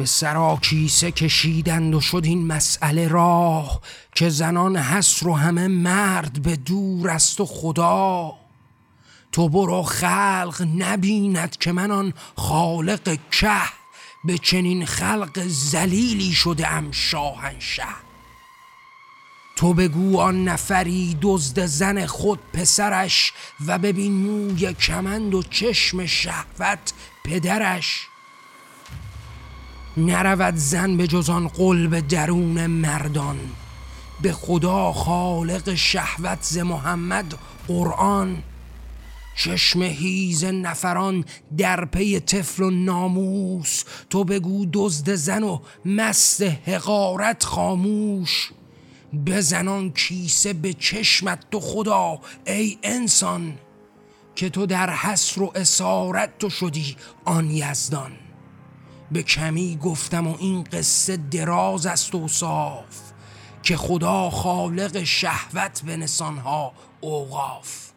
به سراکیسه کشیدند و شد این مسئله راه که زنان هست رو همه مرد به دور است و خدا. تو برو خلق نبیند که من آن خالق که به چنین خلق زلیلی شده ام شاهنشه. تو بگو آن نفری دزد زن خود پسرش و ببین موی کمند و چشم شهوت پدرش. نرود زن به جز آن قلب درون مردان. به خدا خالق شهوت ز محمد قرآن. چشم هیز نفران در پی طفل و ناموس. تو بگو دزد زن و مست حقارت خاموش. بزنان کیسه به چشمت تو خدا ای انسان که تو در حسر و اسارت تو شدی آن یزدان. به کمی گفتم و این قصه دراز است و صاف که خدا خالق شهوت به نسانها اوقاف.